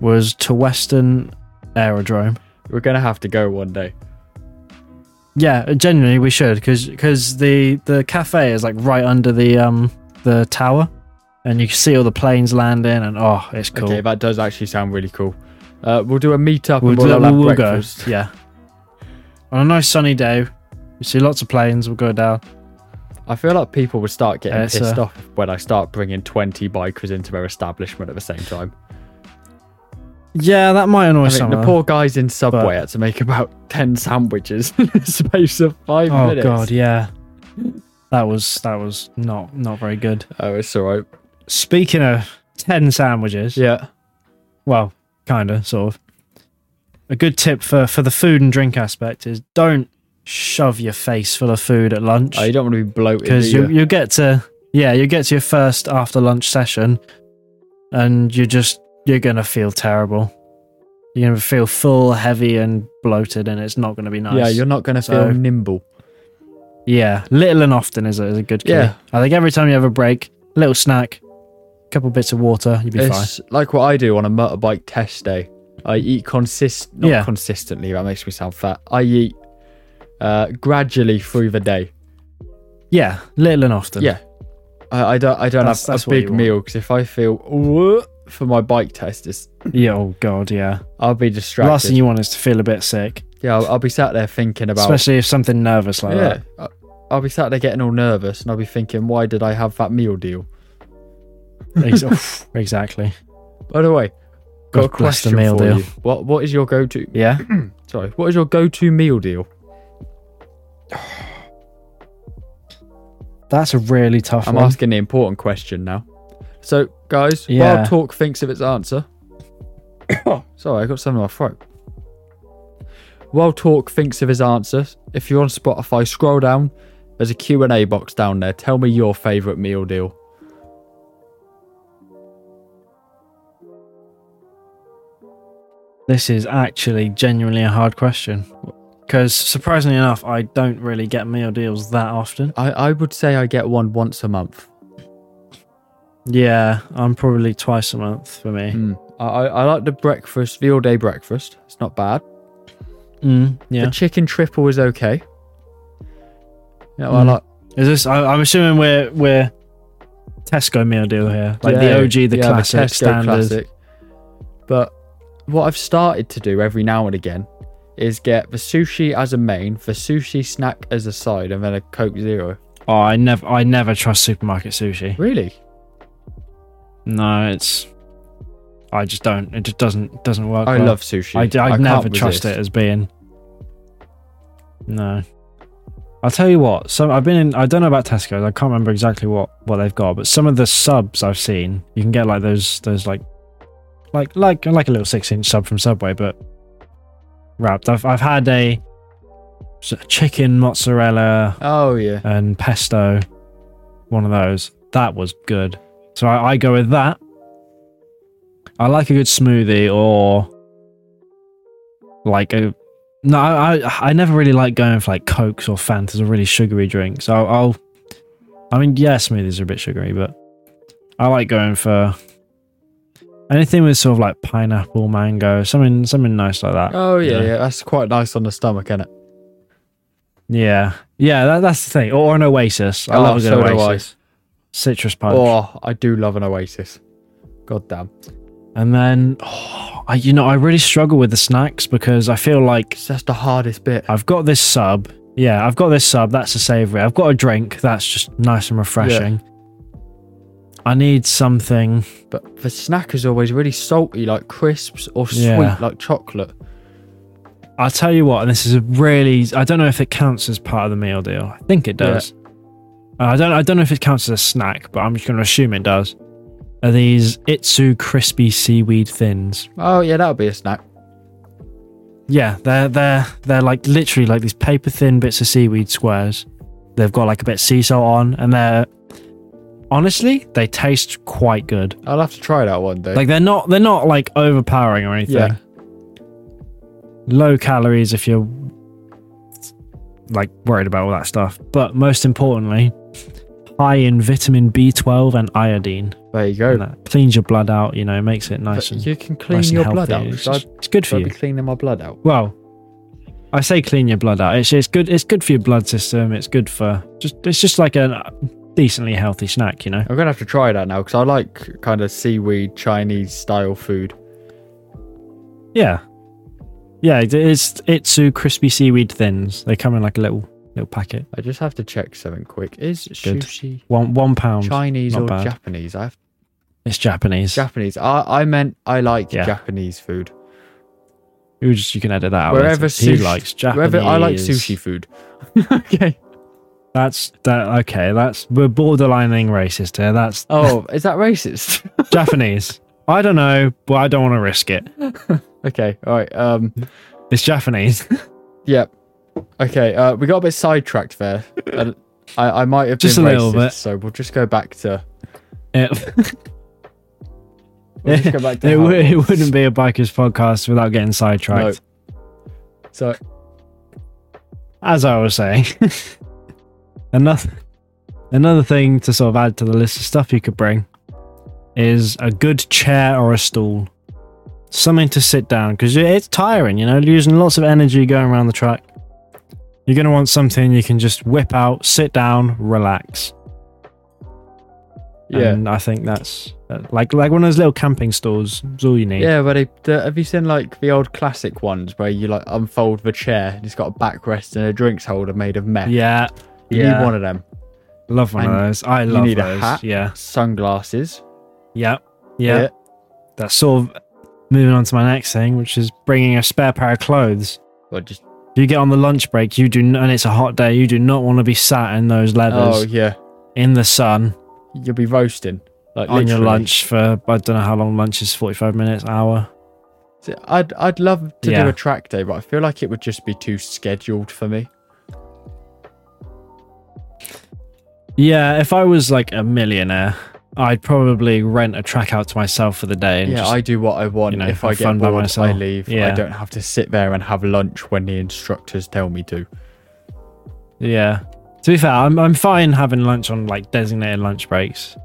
Was to Western Aerodrome. We're gonna have to go one day. Yeah, genuinely we should because the the cafe is like right under the um the tower, and you can see all the planes landing, and oh, it's cool. Okay, that does actually sound really cool. Uh, we'll do a meetup we'll and we'll, have We'll, we'll go. *laughs* Yeah. On a nice sunny day, we see lots of planes. We'll go down. I feel like people would start getting Yeah, pissed uh, off when I start bringing 20 bikers into their establishment at the same time. Yeah, that might annoy I mean, some. the poor guys in Subway but- had to make about 10 sandwiches *laughs* in the space of five Oh minutes. Oh, God, yeah. That was that was not not very good. Oh, it's all right. Speaking of ten sandwiches, Yeah. well, kinda, sort of. A good tip for for the food and drink aspect is don't shove your face full of food at lunch Oh, you don't want to be bloated. because you you get to yeah you get to your first after lunch session, and you're just you're gonna feel terrible. You're gonna feel full, heavy, and bloated, and it's not gonna be nice. Yeah, you're not going to So- feel nimble. Yeah, little and often is a, is a good key. Yeah. I think every time you have a break, little snack, couple bits of water, you'll be fine. Like what I do on a motorbike test day. I eat consist not Yeah. consistently. That makes me sound fat. I eat uh, gradually through the day. Yeah, little and often. Yeah, I, I don't. I don't That's- have that's a what big you want. meal because if I feel "Whoa," for my bike test, it's, Yeah. Oh god, yeah. I'll be distracted. last thing you want is to feel a bit sick, yeah, I'll, I'll be sat there thinking about. especially if something nervous like that. yeah, I- I'll be sat there getting all nervous, and I'll be thinking, why did I have that meal deal? That. Ex- oof, exactly. By the way, got a God bless the question meal for deal. you. What What is your go to? Yeah. *clears throat* Sorry, what is your go to meal deal? *sighs* That's a really tough I'm one. asking the important question now. So, guys, Yeah. while talk thinks of its answer. *coughs* Sorry, I got something in my throat. While talk thinks of his answer, if you're on Spotify, scroll down. There's a Q&A box down there. Tell me your favourite meal deal. This is actually genuinely a hard question. Because surprisingly enough, I don't really get meal deals that often. I, I would say I get one once a month. Yeah, I'm probably twice a month for me. Mm. I, I, like the breakfast, the all day breakfast. It's not bad. Mm, yeah. The chicken triple is okay. Yeah, well, I Mm. like Is this? I, I'm assuming we're we're Tesco meal deal here, like the OG, the yeah, classic, Tesco standard. classic. But what I've started to do every now and again is get the sushi as a main, the sushi snack as a side, and then a Coke Zero. Oh, I never, I never trust supermarket sushi. Really? No, it's. I just don't. It just doesn't doesn't work. I well. love sushi. I, I, can't never trust resist. it as being. No, I'll tell you what. So I've been in. I don't know about Tesco. I can't remember exactly what what they've got, but some of the subs I've seen, you can get like those those like, like like like a little six inch sub from Subway, but wrapped. I've I've had a chicken mozzarella Oh yeah. and pesto, one of those. That was good. So I, I go with that. I like a good smoothie or like a. No, I, I never really like going for like cokes or Fantas or really sugary drinks. So I'll. I mean, yeah, smoothies are a bit sugary, but I like going for anything with sort of like pineapple, mango, something something nice like that. Oh yeah, Yeah. yeah. That's quite nice on the stomach, isn't it? Yeah, yeah, that, that's the thing. Or an Oasis. I Oh, love a good Oasis. Citrus punch. Oh, I do love an Oasis. God damn. And then, oh, I, you know, I really struggle with the snacks because I feel like It's just the hardest bit. I've got this sub. Yeah, I've got this sub. That's a savory. I've got a drink. That's just nice and refreshing. I need something. But the snack is always really salty, like crisps, or sweet, Yeah. like chocolate. I'll tell you what, and this is a really. I don't know if it counts as part of the meal deal. I think it does. Uh, I don't. I don't know if it counts as a snack, but I'm just going to assume it does. Are these Itsu crispy seaweed thins? Oh yeah, that'll be a snack. Yeah, they're they're they're like literally like these paper thin bits of seaweed squares. They've got like a bit of sea salt on, and they're honestly they taste quite good. I'll have to try that one day. Like they're not they're not like overpowering or anything. yeah, Low calories if you're like worried about all that stuff. But most importantly, high in vitamin B12 and iodine. There you go. That cleans your blood out, you know, makes it nice But and you can clean nice your blood out. It's, just- it's good for should I you. be cleaning my blood out? Well, I say clean your blood out. It's it's good. It's good for your blood system. It's good for just. It's just like a decently healthy snack, you know. I'm gonna have to try that now because I like kind of seaweed Chinese style food. Yeah, yeah. it- It's Itsu crispy seaweed thins. They come in like a little little packet. I just have to check something quick. Is Good. sushi One one pound. Chinese not or bad. Japanese? I have It's Japanese. Japanese. I I meant I like Yeah. Japanese food. you just you can edit that out. Wherever later. he sushi- likes Japanese. Wherever I like sushi food. *laughs* okay. That's that. Okay, that's we're borderlining racist here. That's Oh, is that racist? *laughs* Japanese. I don't know, but I don't want to risk it. *laughs* okay. All right. Um. It's Japanese. *laughs* Yep. Okay. Uh, we got a bit sidetracked there. Uh, I I might have Just been a little racist, bit. so we'll just go back to. it, We'll just go back to it, how would, it it wouldn't be a bikers podcast without getting sidetracked. So As I was saying, another *laughs* another thing to sort of add to the list of stuff you could bring is a good chair or a stool, something to sit down because it's tiring. You know, using lots of energy going around the track. You're going to want something you can just whip out, sit down, relax. yeah. And I think that's uh, like like one of those little camping stores. Is all you need. Yeah, but they, the, have you seen like the old classic ones where you like unfold the chair and it's got a backrest and a drinks holder made of meth? yeah. You yeah. need one of them. Love one of those. I love you need a those. hat. Yeah. Sunglasses. Yeah. Yeah. That's sort of moving on to my next thing, which is bringing a spare pair of clothes. Or just If you get on the lunch break, you do, and it's a hot day, you do not want to be sat in those leathers. oh yeah, in the sun you'll be roasting like on your lunch for I don't know how long lunch is, forty five minutes, hour. I'd I'd love to Yeah. do a track day, but I feel like it would just be too scheduled for me. Yeah, if I was like a millionaire, I'd probably rent a track out to myself for the day. And yeah, just, I do what I want. you know, if I get bored, I leave. Yeah. I don't have to sit there and have lunch when the instructors tell me to. yeah. To be fair, I'm I'm fine having lunch on like designated lunch breaks.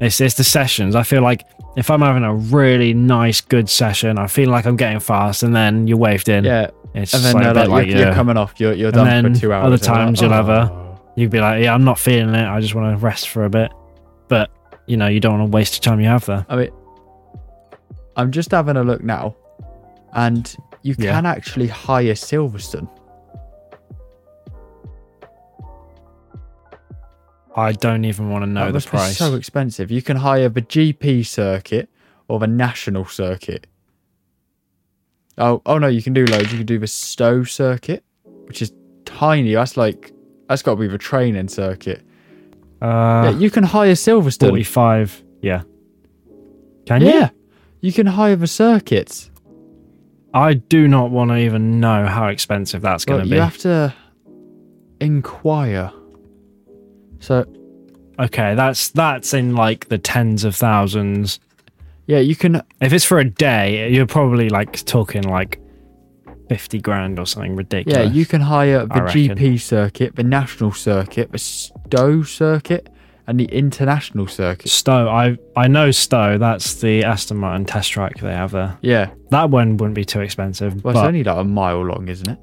It's it's the sessions. I feel like if I'm having a really nice, good session, I feel like I'm getting fast, and then you're waved in. Yeah, it's and then like, they're like, like you're, yeah. you're coming off. You're you're done for two hours. other They're like, times you'll have a- "Oh." You'd be like, yeah, I'm not feeling it. I just want to rest for a bit. But you know, you don't want to waste the time you have there. I mean, I'm just having a look now, and you Yeah. can actually hire Silverstone. I don't even want to know the price. so expensive. You can hire the GP circuit or the national circuit. Oh, oh no, you can do loads. You can do the Stowe circuit, which is tiny. That's like that's got to be the training circuit. uh, yeah, you can hire Silverstone. forty-five. Yeah. Can yeah, you? you can hire the circuits. I do not want to even know how expensive that's going to be. you have to inquire. So Okay, that's that's in like the tens of thousands. yeah, you can If it's for a day, you're probably like talking like fifty grand or something ridiculous. Yeah, you can hire the GP circuit, the national circuit, the Stowe circuit, and the international circuit. Stowe, I I know Stowe. That's the Aston Martin test track they have there. Yeah, That one wouldn't be too expensive. well, but it's only like a mile long, isn't it?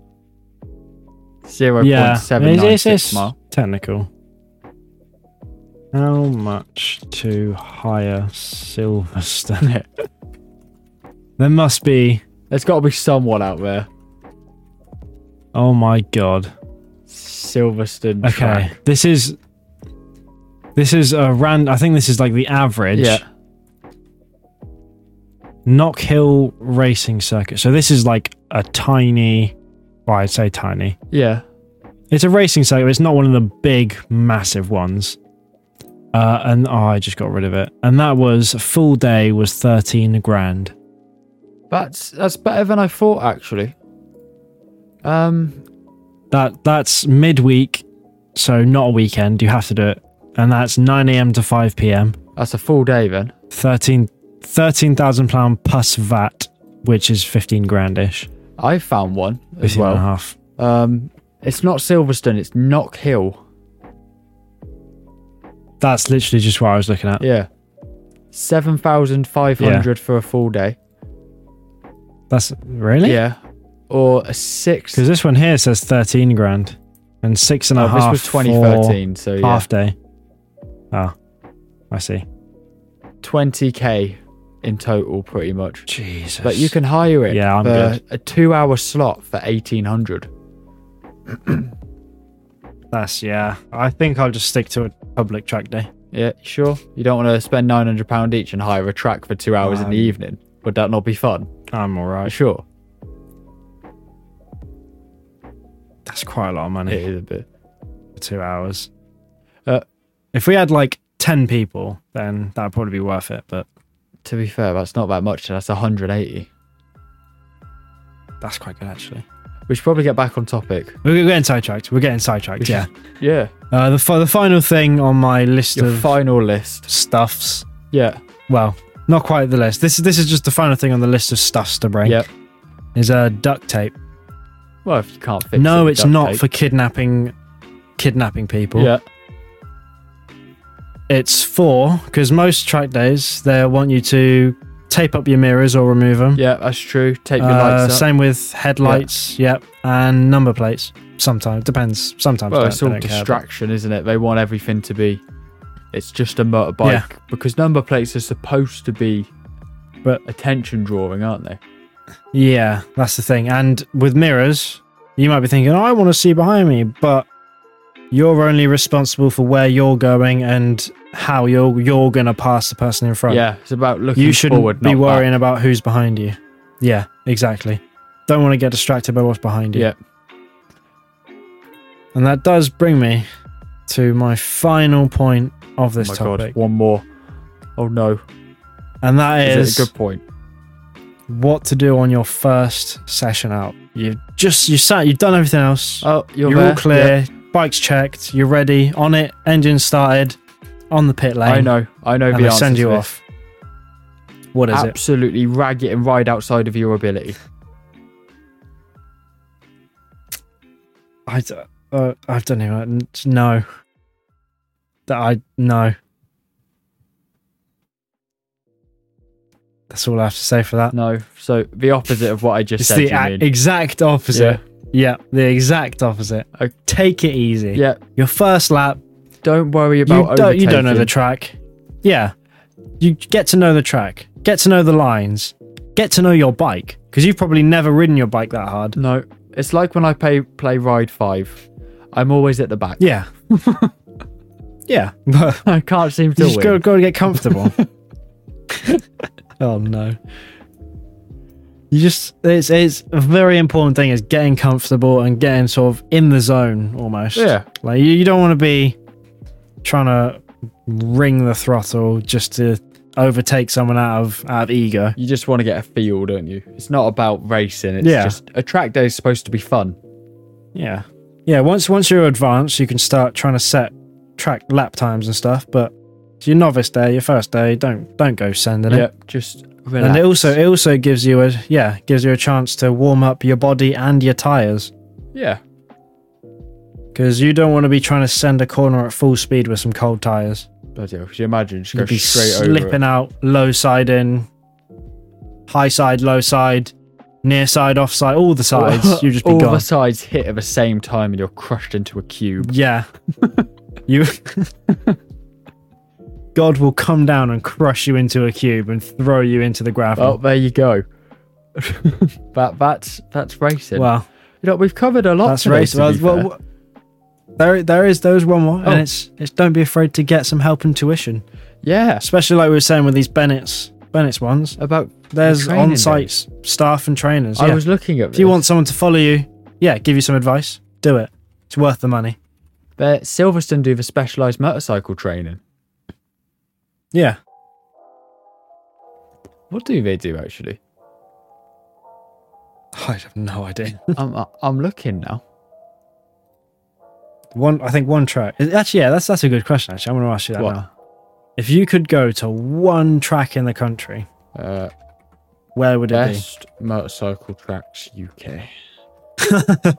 Zero yeah, point seven nine it's mile. technical. How much to hire Silverstone? *laughs* there must be. There's got to be someone out there. Oh my god. Silverstone. Okay, track. this is this is a rand. I think this is like the average. Yeah. Knock Hill Racing Circuit. So this is like a tiny. Well, I'd say tiny. Yeah. It's a racing circuit. It's not one of the big, massive ones. Uh, and oh, I just got rid of it. And that was full day was thirteen grand. That's that's better than I thought actually. Um. That that's midweek, so not a weekend. You have to do it, and that's nine a.m. to five p.m. That's a full day then. 13 13,000 pound plus VAT, which is fifteen grandish. I found one as 15 and a well. half. Um. It's not Silverstone. It's Knock Hill. That's literally just what I was looking at. Yeah. 7,500 for a full day. That's really Yeah. Or a six. because this one here says thirteen grand and six and a Oh, half. this was 2013. So yeah. half day. Oh, I see. 20k in total, pretty much. Jesus. But you can hire it Yeah, I'm for good. a two hour slot for 1800 *clears throat* That's yeah. I think I'll just stick to a public track day. Yeah, sure? You don't want to spend £900 each and hire a track for two hours in the Um, evening? Would that not be fun? I'm alright. sure? Quite a lot of money It is a bit. for two hours. Uh, if we had like ten people, then that'd probably be worth it. But To be fair, that's not that much. That's 180. that's quite good actually. We should probably get back on topic. We're getting sidetracked. We're getting sidetracked. Yeah. *laughs* Yeah. Uh, the fi- the final thing on my list Your of final list. stuffs. Yeah. Well, not quite the list. This is this is just the final thing on the list of stuffs to bring. Yep. Is uh, duct tape. Well, if you can't fix no, with it's not tape. for kidnapping kidnapping people. Yeah. It's for because most track days they want you to tape up your mirrors or remove them. Yeah, that's true. Tape your Uh, lights up. same with headlights. Yep, and number plates. Sometimes depends. Sometimes Well, it's all don't care, distraction, isn't it? They want everything to be. It's just a motorbike Yeah. because number plates are supposed to be, But- attention drawing, aren't they? Yeah, that's the thing. And with mirrors, you might be thinking, oh, "I want to see behind me," but you're only responsible for where you're going and how you're you're gonna pass the person in front. Yeah, it's about looking you shouldn't forward, be not worrying back. about who's behind you. Yeah, exactly. Don't want to get distracted by what's behind you. Yeah, And that does bring me to my final point of this oh topic, god, one more. Oh no, and that is, is, a good point? What to do on your first session out. You've just you sat, you've done everything else. Oh, you're, You're, all clear. Bike's checked. You're ready. On it. Engine started. On the pit lane. I know, I know And the they send you off. What is it? Absolutely rag it and ride outside of your ability. I uh, I don't even know. That I no. That's all I have to say for that. No, so the opposite of what I just It's said. the you a- exact opposite. Yeah. the exact opposite. Uh, Take it easy. yeah. Your first lap, Don't worry you about don't, you don't know the track. Yeah. You get to know the track. Get to know the lines. Get to know your bike because you've probably never ridden your bike that hard. No, it's like when I play play Ride Five. I'm always at the back. Yeah. *laughs* yeah. But *laughs* I can't seem you to just win. go, go to get comfortable. *laughs* oh no. You just it's it's a very important thing is getting comfortable and getting sort of in the zone almost. Yeah, Like you, you don't want to be trying to ring the throttle just to overtake someone out of out of ego. you just want to get a feel, don't you? It's not about racing. It's Yeah. just a track day is supposed to be fun. Yeah. Yeah, once once you're advanced, you can start trying to set track lap times and stuff, but your novice day, your first day, don't don't go sending it. Yep, just relax. And it also it also gives you a yeah, gives you a chance to warm up your body and your tires yeah, because you don't want to be trying to send a corner at full speed with some cold tires. bloody hell. Could you imagine? Just go You'd be straight over. slipping out, low side in, high side, low side, near side, off side, all the sides. *laughs* you just be All gone. the sides hit at the same time, and you're crushed into a cube. Yeah. *laughs* you *laughs* God will come down and crush you into a cube and throw you into the gravel. Oh, there you go. *laughs* that that's that's racing. well, you know we've covered a lot. that's today, to Well, well, there, there is there is one more, Oh. and it's it's don't be afraid to get some help and tuition, yeah, especially like we were saying with these Bennett's Bennett's ones. about There's training on-site staff and trainers. I yeah. was looking at. if you want someone to follow you, yeah, give you some advice, do it. It's worth the money. but Silverstone do the specialized motorcycle training. Yeah. What do they do actually? *laughs* I have no idea. *laughs* I'm I'm looking now. One, I think one track. Actually, yeah, that's that's a good question. Actually, I'm going to ask you that What? now. If you could go to one track in the country, Uh, where would it be? best motorcycle tracks UK. *laughs*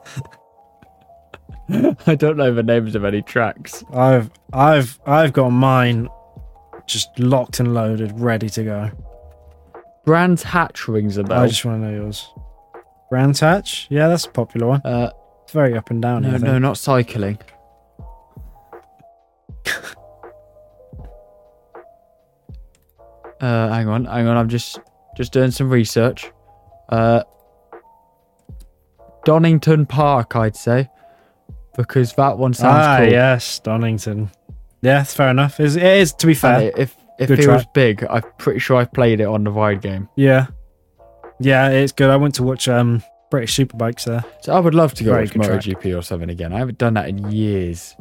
I don't know the names of any tracks. I've I've I've got mine just locked and loaded, ready to go. Brands Hatch rings a bell. I just want to know yours. Brands Hatch? Yeah, that's a popular one. Uh, It's very up and down. no, I no, not cycling. *laughs* uh, hang on, hang on. I'm just just doing some research. Uh, Donington Park, I'd say, because that one sounds ah, cool. yes, Donington. Yeah, it's fair enough. It's, it is, to be fair. it, if if Good it was big, I'm pretty sure I've played it on the ride game. Yeah. Yeah, it's good. I went to watch um British Superbikes there. So I would love to go Very watch. MotoGP or something again. I haven't done that in years.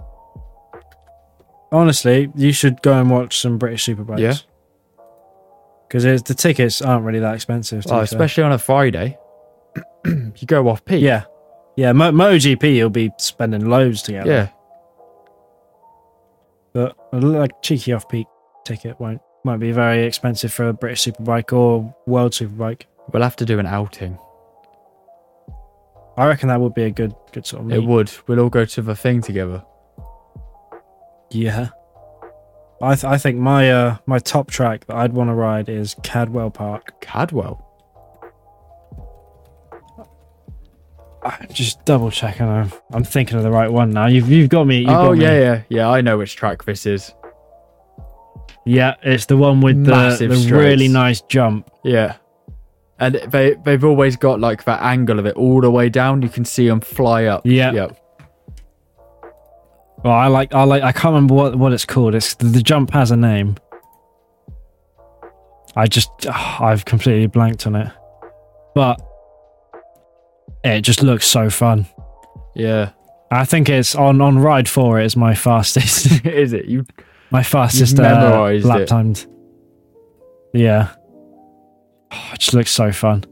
Honestly, you should go and watch some British Superbikes. Yeah. Because the tickets aren't really that expensive. Oh, be fair. especially on a Friday. *clears throat* you go off peak. Yeah. Yeah, Mo- MotoGP, you'll be spending loads together. Yeah. But a like cheeky off peak ticket won't won't be very expensive for a British Superbike or World Superbike. We'll have to do an outing. I reckon that would be a good good sort of It would. We'll all go to the thing together. Yeah. I th- I think my uh my top track that I'd want to ride is Cadwell Park. Cadwell. I'm just double checking. I'm, I'm thinking of the right one now. You've you've got me. You've oh got me. yeah, yeah, yeah. I know which track this is. yeah. It's the one with the, Massive the straights. really nice jump. Yeah. And they they've always got like that angle of it all the way down. You can see them fly up. Yeah. Yep. Well, I like I like I can't remember what what it's called. It's the, the jump has a name. I just ah, I've completely blanked on it, but it just looks so fun. Yeah. I think it's on on ride four. It is my fastest *laughs* is it? You my fastest uh, lap it. timed. Yeah, oh, it just looks so fun.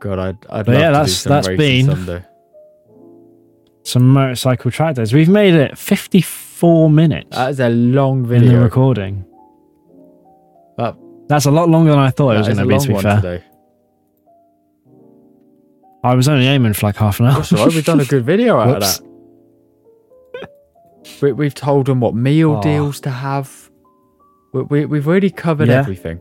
God, I'd I'd But love yeah, to that's- do some that's been- someday. Some motorcycle track days. We've made it fifty four minutes That is a long in the video. recording. That, That's a lot longer than I thought it was going to be. To be fair, today. I was only aiming for like half an hour. That's all right. We've done a good video out Whoops. of that. We, we've told them what meal Aw. deals to have. We, we, we've already covered Yeah. everything.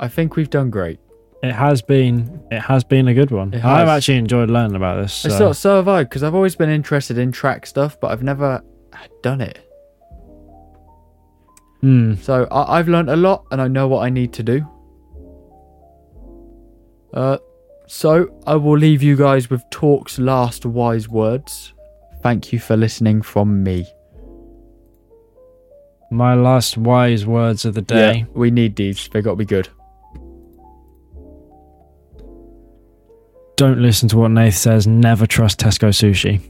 I think we've done great. It has been. It has been a good one. It I've has. actually enjoyed learning about this. It's not so have I, because I've always been interested in track stuff, but I've never done it. Hmm. So I, I've learned a lot, and I know what I need to do. Uh, so I will leave you guys with Talk's last wise words. Thank you for listening from me. My last wise words of the day. Yeah, we need these. They got to be good. Don't listen to what Nath says. Never trust Tesco sushi.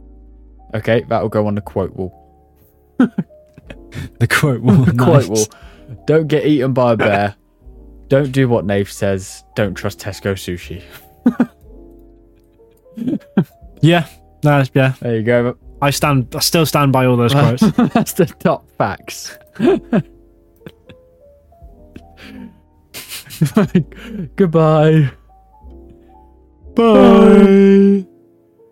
Okay, that'll go on the quote wall. *laughs* The quote will. *laughs* quote wall. Don't get eaten by a bear. Don't do what Nave says. Don't trust Tesco sushi. *laughs* Yeah. No, yeah. There you go. I stand. I still stand by all those *laughs* quotes. That's the top facts. *laughs* Goodbye. Bye.